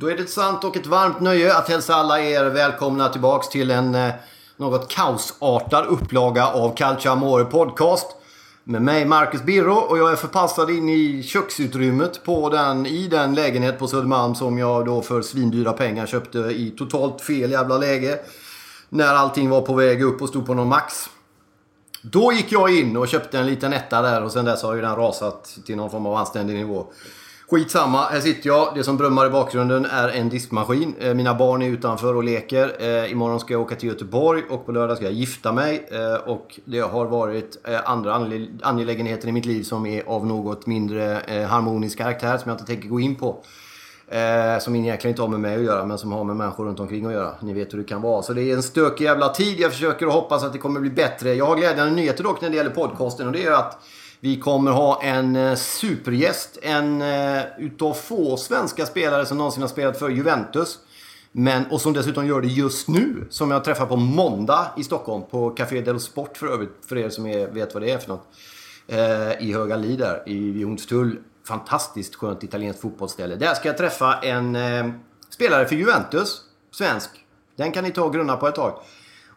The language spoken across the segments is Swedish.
Då är det ett sant och ett varmt nöje att hälsa alla er välkomna tillbaks till en eh, något kaosartad upplaga av Calcio Amore Podcast. Med mig Marcus Birro och jag är förpassad in i köksutrymmet på den, i den lägenhet på Södermalm som jag då för svindyra pengar köpte i totalt fel jävla läge. När allting var på väg upp och stod på någon max. Då gick jag in och köpte en liten etta där och sen dess har ju den rasat till någon form av anständig nivå. Skitsamma, här sitter jag. Det som brummar i bakgrunden är en diskmaskin. Eh, mina barn är utanför och leker. Eh, imorgon ska jag åka till Göteborg och på lördag ska jag gifta mig. Eh, och det har varit andra angelägenheter i mitt liv som är av något mindre harmonisk karaktär som jag inte tänker gå in på. Eh, som egentligen inte har med mig att göra men som har med människor runt omkring att göra. Ni vet hur det kan vara. Så det är en stökig jävla tid. Jag försöker att hoppas att det kommer bli bättre. Jag har glädjande nyheter dock när det gäller podcasten och det är att vi kommer ha en eh, supergäst. En eh, utav få svenska spelare som någonsin har spelat för Juventus. Men, och som dessutom gör det just nu. Som jag träffar på måndag i Stockholm. På Café Del Sport för övrigt. För er som är, vet vad det är för något. Eh, I Höga Li där. I Jonstull. Fantastiskt skönt italienskt fotbollsställe. Där ska jag träffa en eh, spelare för Juventus. Svensk. Den kan ni ta och grunna på ett tag.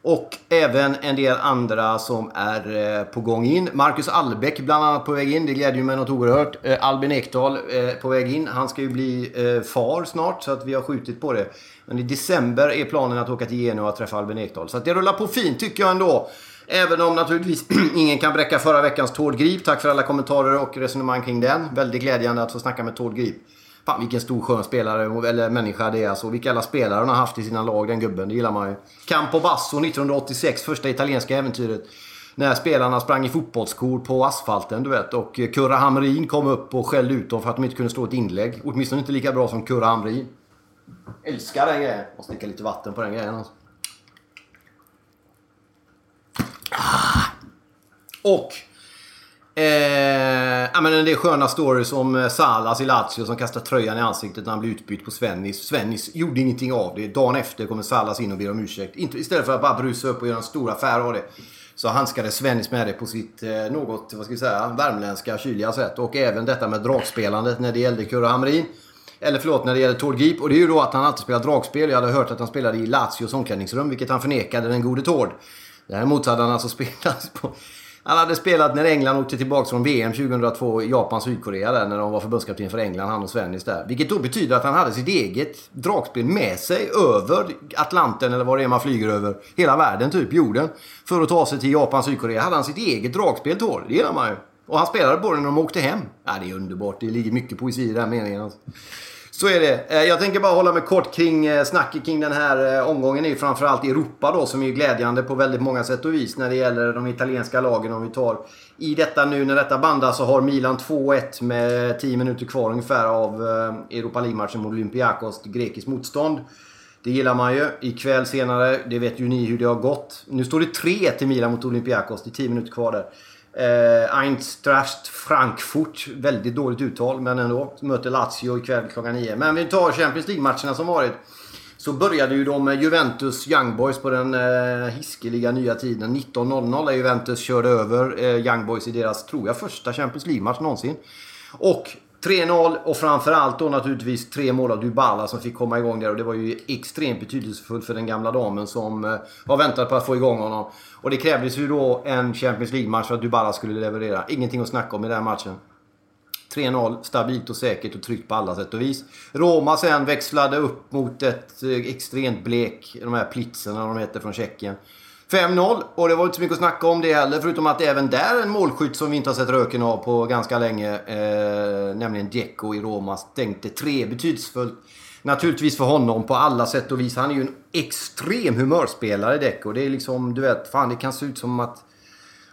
Och även en del andra som är eh, på gång in. Marcus Albeck bland annat på väg in. Det glädjer mig något oerhört. Eh, Albin Ekdal eh, på väg in. Han ska ju bli eh, far snart så att vi har skjutit på det. Men i december är planen att åka till Genua och träffa Albin Ekdal. Så att det rullar på fint tycker jag ändå. Även om naturligtvis ingen kan bräcka förra veckans Tord Grip. Tack för alla kommentarer och resonemang kring den. Väldigt glädjande att få snacka med Tord Grip. Fan vilken stor skön spelare, eller människa det är alltså. Vilka alla spelare han har haft i sina lag, den gubben. Det gillar man ju. Campo Basso 1986, första italienska äventyret. När spelarna sprang i fotbollsskor på asfalten, du vet. Och eh, Kurra Hamrin kom upp och skällde ut dem för att de inte kunde slå ett inlägg. Åtminstone inte lika bra som Kurra Hamrin. Älskar den grejen. Måste dricka lite vatten på den grejen alltså. Ah! Och Eh, ja, men en del sköna stories om eh, Salas i Lazio som kastar tröjan i ansiktet när han blir utbytt på Svennis. Svennis gjorde ingenting av det. Dagen efter kommer Salas in och ber om ursäkt. Inte, istället för att bara brusa upp och göra en stor affär av det. Så handskade Svennis med det på sitt eh, något, vad ska vi säga, värmländska kyliga sätt. Och även detta med dragspelandet när det gällde Kurre Hamrin. Eller förlåt, när det gäller Tord Grip. Och det är ju då att han alltid spelar dragspel. Jag hade hört att han spelade i Lazios omklädningsrum, vilket han förnekade den gode Tord. Däremot hade han alltså spelat på... Han hade spelat när England åkte tillbaka från VM 2002 i Japan, Sydkorea där när de var förbundskapten för England, han och Svennis där. Vilket då betyder att han hade sitt eget dragspel med sig över Atlanten eller vad det är man flyger över. Hela världen, typ jorden. För att ta sig till Japan, Sydkorea hade han sitt eget dragspel då, Det gillar man ju. Och han spelade på det när de åkte hem. Ja, det är underbart. Det ligger mycket poesi i den meningen. Alltså. Så är det. Eh, jag tänker bara hålla mig kort kring eh, snacket kring den här eh, omgången. är ju framförallt Europa då som är glädjande på väldigt många sätt och vis när det gäller de italienska lagen. Om vi tar i detta nu när detta bandas så har Milan 2-1 med 10 minuter kvar ungefär av Europa League-matchen mot Olympiakos, grekiskt motstånd. Det gillar man ju. Ikväll senare, det vet ju ni hur det har gått. Nu står det 3 till Milan mot Olympiakos. Det är 10 minuter kvar där. Eh, Eintracht Frankfurt, väldigt dåligt uttal men ändå. Möter Lazio ikväll klockan 9. Men vi tar Champions League-matcherna som varit. Så började ju de med Juventus Young Boys på den eh, hiskeliga nya tiden. 19.00 där Juventus körde över eh, Young Boys i deras, tror jag, första Champions League-match någonsin. Och 3-0 och framförallt då naturligtvis tre mål av Dybala som fick komma igång där. Och det var ju extremt betydelsefullt för den gamla damen som eh, har väntat på att få igång honom. Och det krävdes ju då en Champions League-match för att Dybala skulle leverera. Ingenting att snacka om i den matchen. 3-0, stabilt och säkert och tryggt på alla sätt och vis. Roma sen växlade upp mot ett eh, extremt blek, de här Plitzen, de heter från Tjeckien. 5-0 och det var inte så mycket att snacka om det heller förutom att det även där är en målskytt som vi inte har sett röken av på ganska länge. Eh, nämligen Dzeko i Roma. Stänkte tre betydelsefullt. Naturligtvis för honom på alla sätt och vis. Han är ju en extrem humörspelare Dzeko. Det är liksom, du vet, fan det kan se ut som att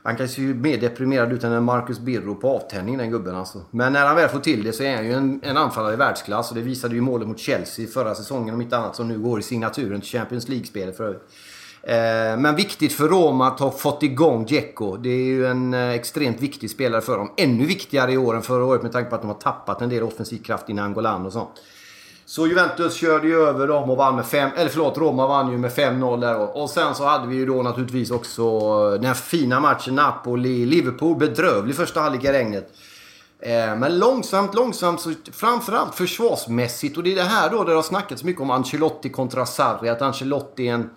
han kan se mer deprimerad ut än en Marcus Birro på avtändning den gubben alltså. Men när han väl får till det så är han ju en, en anfallare i världsklass. Och det visade ju målet mot Chelsea förra säsongen om inte annat som nu går i signaturen till Champions League-spelet för övrigt. Eh, men viktigt för Roma att ha fått igång Dzeko. Det är ju en eh, extremt viktig spelare för dem. Ännu viktigare i år än förra året med tanke på att de har tappat en del offensiv kraft i Nangolan och sånt. Så Juventus körde ju över dem och vann med 5... Eller förlåt, Roma vann ju med 5-0 där och, sen så hade vi ju då naturligtvis också eh, den här fina matchen Napoli-Liverpool. Bedrövlig första halvlek i regnet. Men långsamt, långsamt, så framförallt försvarsmässigt. Och det är det här då där det har snackats mycket om Ancelotti kontra Sarri. Att Ancelotti är en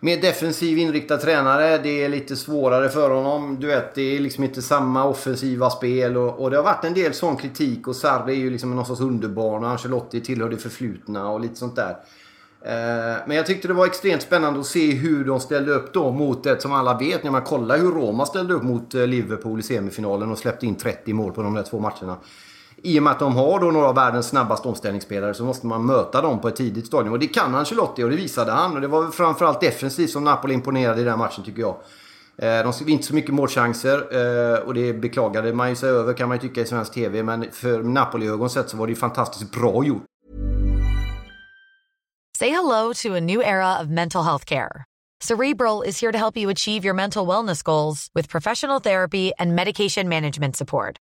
mer defensiv inriktad tränare. Det är lite svårare för honom. Du vet, det är liksom inte samma offensiva spel. Och, och det har varit en del sån kritik. Och Sarri är ju liksom någon sorts underbarn. Och Ancelotti tillhör det förflutna och lite sånt där. Eh, men jag tyckte det var extremt spännande att se hur de ställde upp då mot ett som alla vet när man kollar hur Roma ställde upp mot eh, Liverpool i semifinalen och släppte in 30 mål på de där två matcherna. I och med att de har då några av världens snabbaste omställningsspelare så måste man möta dem på ett tidigt stadium. Och det kan Ancelotti och det visade han. Och det var framförallt defensivt som Napoli imponerade i den matchen tycker jag. Eh, de fick inte så mycket målchanser eh, och det beklagade man ju sig över kan man ju tycka i svensk TV. Men för Napoli-ögon sett så var det ju fantastiskt bra gjort. Say hello to a new era of mental health care. Cerebral is here to help you achieve your mental wellness goals with professional therapy and medication management support.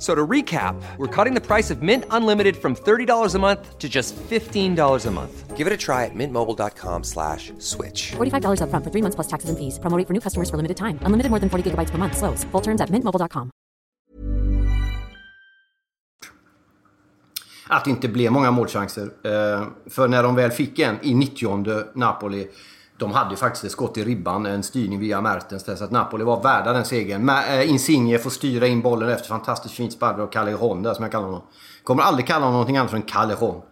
So to recap, we're cutting the price of Mint Unlimited from $30 a month to just $15 a month. Give it a try at mintmobile.com slash switch. $45 upfront for three months plus taxes and fees. Promoting for new customers for limited time. Unlimited more than 40 gigabytes per month. Slows. Full terms at mintmobile.com. Att det inte blev många målchanser. Eh, för när de väl fick en i 90 Napoli de hade ju faktiskt ett skott i ribban, en styrning via Mertens. Så att Napoli var värda den segern. Eh, Insigne får styra in bollen efter fantastiskt fint sparr av Callejon där som jag kallar honom. Kommer aldrig kalla honom någonting annat än Callejon.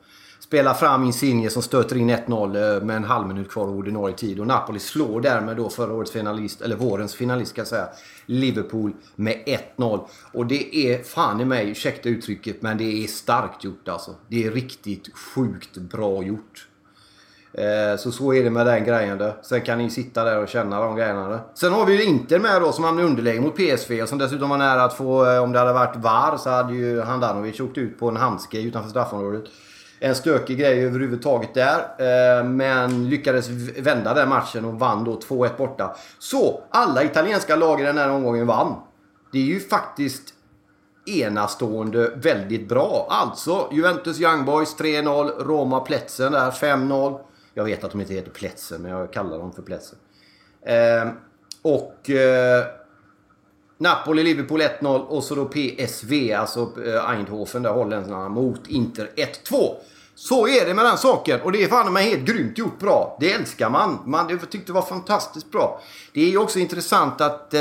Spelar fram Insigne som stöter in 1-0 eh, med en halv minut kvar av ordinarie tid. Och Napoli slår därmed då förra årets finalist, eller vårens finalist ska jag säga, Liverpool med 1-0. Och det är fan i mig, ursäkta uttrycket, men det är starkt gjort alltså. Det är riktigt sjukt bra gjort. Eh, så så är det med den grejen. Då. Sen kan ni sitta där och känna de grejerna. Då. Sen har vi ju Inter med då som hamnade i underläge mot PSV och som dessutom var nära att få, eh, om det hade varit VAR så hade ju Handanovic åkt ut på en handske utanför straffområdet. En stökig grej överhuvudtaget där. Eh, men lyckades vända den matchen och vann då 2-1 borta. Så alla italienska lag i den här omgången vann. Det är ju faktiskt enastående väldigt bra. Alltså Juventus Young Boys 3-0, Roma Plätzen där 5-0. Jag vet att de inte heter Plätser, men jag kallar dem för Plätser. Eh, och... Eh, Napoli, Liverpool 1-0 och så då PSV, alltså eh, Eindhoven, där holländarna, mot Inter 1-2. Så är det med den saken och det är fan mig helt grymt gjort bra. Det älskar man. Man jag tyckte det var fantastiskt bra. Det är ju också intressant att eh,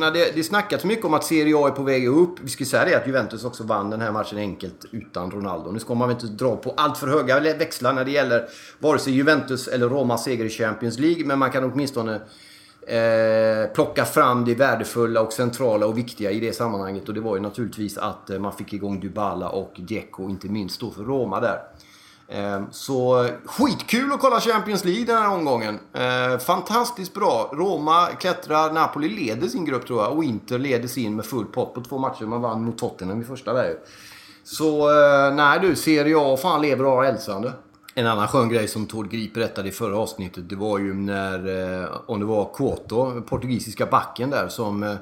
när det, det snackats mycket om att Serie A är på väg upp. Vi ska säga det att Juventus också vann den här matchen enkelt utan Ronaldo. Nu ska man väl inte dra på allt för höga växlar när det gäller vare sig Juventus eller Romas seger i Champions League. Men man kan åtminstone eh, plocka fram det värdefulla och centrala och viktiga i det sammanhanget. Och det var ju naturligtvis att eh, man fick igång Dybala och Dzeko, inte minst då för Roma där. Ehm, så skitkul att kolla Champions League den här omgången. Ehm, fantastiskt bra. Roma klättrar, Napoli leder sin grupp tror jag och Inter leder sin med full pott på två matcher. Man vann mot Tottenham i första där Så eh, nej du, Serie A fan lever och har hälsande. En annan skön grej som Tord Grip berättade i förra avsnittet, det var ju när, eh, om det var Koto, portugisiska backen där, som eh,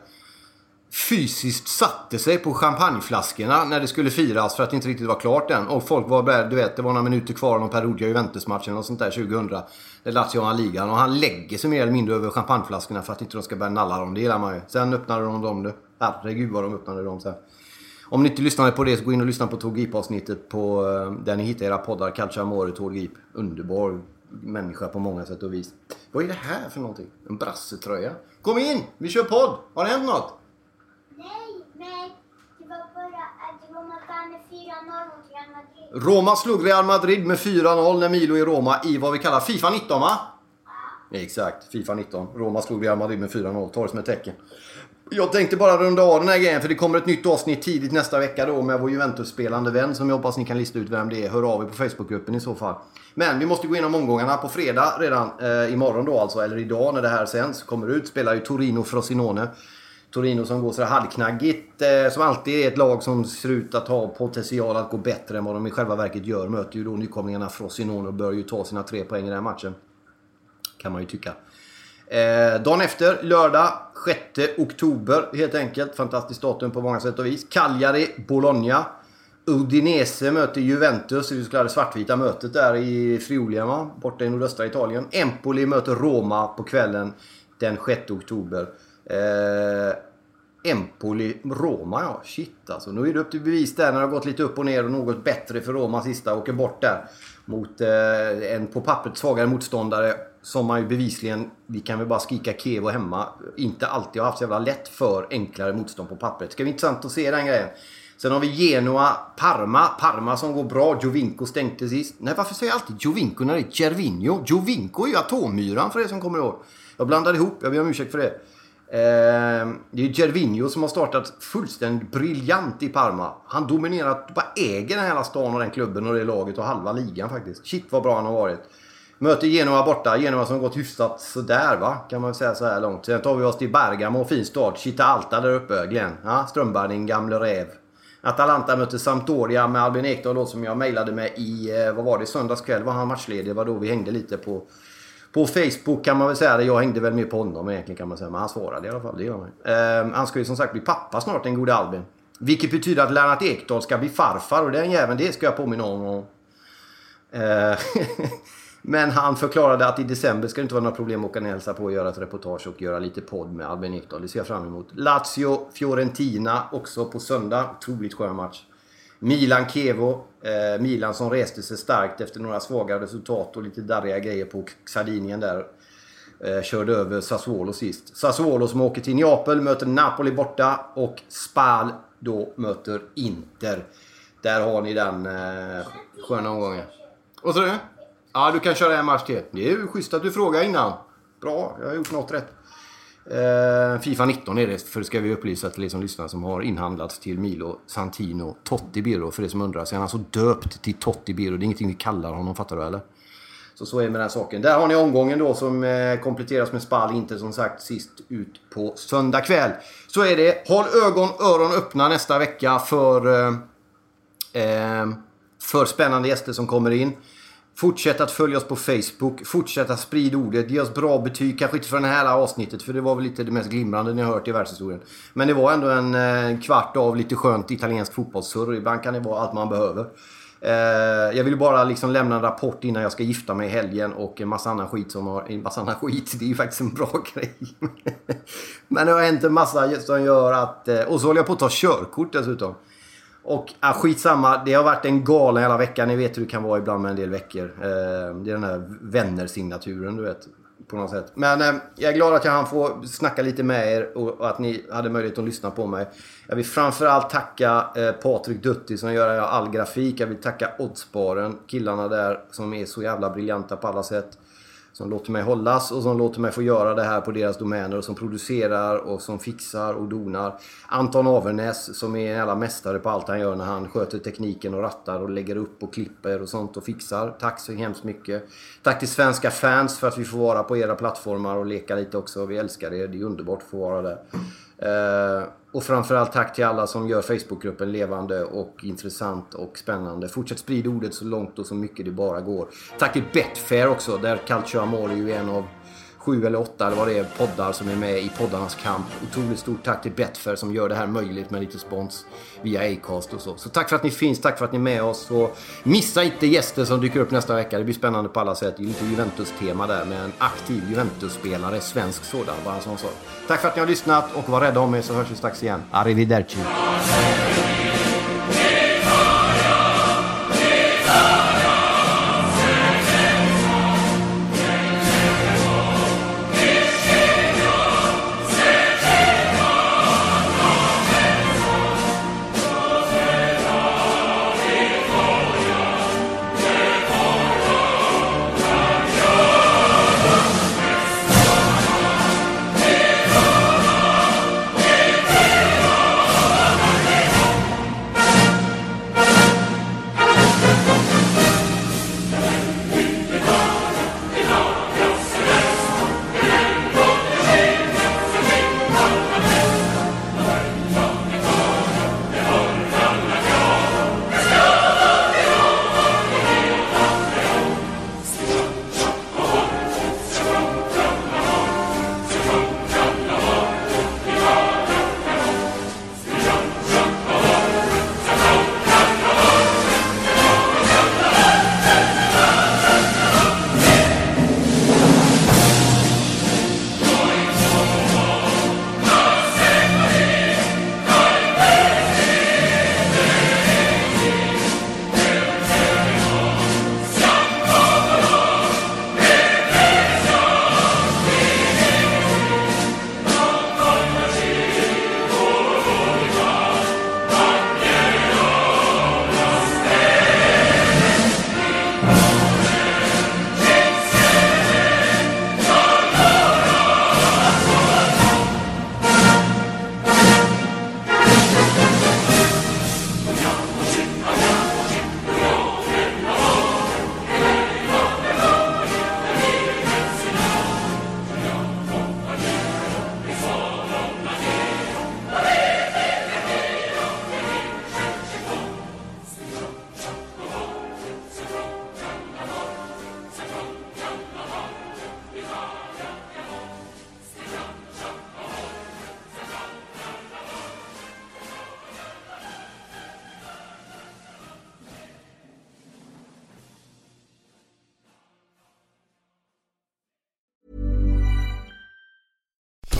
fysiskt satte sig på champagneflaskorna när det skulle firas för att det inte riktigt var klart än. Och folk var där, du vet, det var några minuter kvar av någon Perugia Juventus-matchen och sånt där 2000. Det Lazio ligan och han lägger sig mer eller mindre över champagneflaskorna för att inte de ska börja nalla dem. Det gillar man ju. Sen öppnade de dem. du. Herregud vad de öppnade dem sen. Om ni inte lyssnade på det så gå in och lyssna på Tord avsnittet på eh, där ni hittar era poddar. Calcio Amore, Tord Grip. Underbar människa på många sätt och vis. Vad är det här för någonting? En brassetröja? Kom in! Vi kör podd! Har det hänt något? Nej, men det var bara att Roma vann med 4-0 mot Real Madrid. Roma slog Real Madrid med 4-0 när Milo i Roma i vad vi kallar Fifa 19 va? Exakt, Fifa 19. Roma slog Real Madrid med 4-0. Ta det som ett tecken. Jag tänkte bara runda av den här grejen för det kommer ett nytt avsnitt tidigt nästa vecka då med vår Juventus-spelande vän som jag hoppas ni kan lista ut vem det är. Hör av er på Facebookgruppen i så fall. Men vi måste gå igenom omgångarna på fredag redan eh, imorgon då alltså, eller idag när det här sänds. Kommer ut spelar ju Torino Frosinone. Torino som går sådär halvknaggigt. Eh, som alltid är ett lag som ser ut att ha potential att gå bättre än vad de i själva verket gör. Möter ju då nykomlingarna Frosinone och bör ju ta sina tre poäng i den här matchen. Kan man ju tycka. Eh, dagen efter, lördag 6 oktober helt enkelt. Fantastiskt datum på många sätt och vis. Cagliari, Bologna. Udinese möter Juventus, det så kallade svartvita mötet där i Friuli, borta i nordöstra Italien. Empoli möter Roma på kvällen den 6 oktober. Eh, Empoli, Roma ja. Shit alltså. Nu är det upp till bevis där när det har gått lite upp och ner och något bättre för Roma sista. Åker bort där mot eh, en på pappret svagare motståndare. Som man ju bevisligen, vi kan väl bara skrika Kevo hemma, inte alltid har haft så jävla lätt för enklare motstånd på pappret. Ska bli intressant att se den grejen. Sen har vi Genoa, Parma. Parma som går bra. Jovinko stänkte sist. Nej, varför säger jag alltid Jovinko när det är Cervinho? Jovinko är ju atommyran för er som kommer ihåg. Jag blandade ihop, jag ber om ursäkt för det. Eh, det är Gervinho som har startat fullständigt briljant i Parma. Han dominerar, bara äger den hela stan och den klubben och det laget och halva ligan faktiskt. Shit vad bra han har varit. Möter Genoa borta. Genoa som har gått hyfsat sådär va, kan man säga så här långt. Sen tar vi oss till Bergamo, fin start. Chita Alta där uppe, Glenn. Ja, Strömberg, din gamle räv. Atalanta möter Sampdoria med Albin Ekdal då, som jag mejlade med i, eh, vad var det, söndags kväll var han matchledig. Det var då vi hängde lite på på Facebook kan man väl säga det. Jag hängde väl med på honom egentligen kan man säga. Men han svarade i alla fall. Det gör man. Eh, han ska ju som sagt bli pappa snart, den gode Albin. Vilket betyder att Lennart Ekdal ska bli farfar och den jäveln, det ska jag påminna om. Eh, men han förklarade att i december ska det inte vara några problem att åka ner och hälsa på och göra ett reportage och göra lite podd med Albin Ekdal. Det ser jag fram emot. Lazio, Fiorentina också på söndag. Otroligt skön match. Milan-Kevo. Eh, Milan som reste sig starkt efter några svaga resultat och lite darriga grejer på Sardinien där. Eh, körde över Sassuolo sist. Sassuolo som åker till Neapel möter Napoli borta och Spal då möter Inter. Där har ni den eh, sköna omgången. Vad sa du? Ja, du kan köra en match till. Det är ju schysst att du frågar innan. Bra, jag har gjort något rätt. Eh, Fifa 19 är det, för det ska vi upplysa till er som lyssnar, som har inhandlats till Milo Santino Totti Biro. För det som undrar, så är han alltså döpt till Totti Biro? Det är ingenting vi kallar honom, fattar du eller? Så så är det med den här saken. Där har ni omgången då som eh, kompletteras med Spall, inte som sagt sist ut på söndag kväll. Så är det. Håll ögon, öron öppna nästa vecka för, eh, eh för spännande gäster som kommer in. Fortsätt att följa oss på Facebook. Fortsätt att sprida ordet. Ge oss bra betyg. Kanske inte för det här avsnittet, för det var väl lite det mest glimrande ni har hört i världshistorien. Men det var ändå en eh, kvart av lite skönt italiensk fotbollssurr. Ibland kan det vara allt man behöver. Eh, jag vill bara liksom lämna en rapport innan jag ska gifta mig i helgen och en massa annan skit som har... En massa annan skit, det är ju faktiskt en bra grej. Men det har hänt en massa som gör att... Eh, och så håller jag på att ta körkort dessutom. Och ah, skitsamma, det har varit en galen hela vecka. Ni vet hur det kan vara ibland med en del veckor. Eh, det är den här vänner-signaturen, du vet. På något sätt. Men eh, jag är glad att jag hann få snacka lite med er och, och, att ni hade möjlighet att lyssna på mig. Jag vill framförallt tacka eh, Patrik Dutti som gör all grafik. Jag vill tacka Oddsbaren, killarna där som är så jävla briljanta på alla sätt som låter mig hållas och som låter mig få göra det här på deras domäner och som producerar och som fixar och donar. Anton Avernäs som är en jävla mästare på allt han gör när han sköter tekniken och rattar och lägger upp och klipper och sånt och fixar. Tack så hemskt mycket. Tack till svenska fans för att vi får vara på era plattformar och leka lite också. Vi älskar er. Det är underbart att få vara där. Eh, och framförallt tack till alla som gör Facebookgruppen levande och intressant och spännande. Fortsätt sprida ordet så långt och så mycket det bara går. Tack till Betfair också, där Calcio Amore ju är en av sju eller åtta eller vad det är poddar som är med i poddarnas kamp. Otroligt stort tack till Betfair som gör det här möjligt med lite spons via Acast och så. Så tack för att ni finns, tack för att ni är med oss. Och missa inte gäster som dyker upp nästa vecka. Det blir spännande på alla sätt. Det är lite Juventus-tema där med en aktiv Juventus-spelare, svensk sådan, bara en sån sak. Tack för att ni har lyssnat och var rädda om er så hörs vi strax igen. Arrivederci!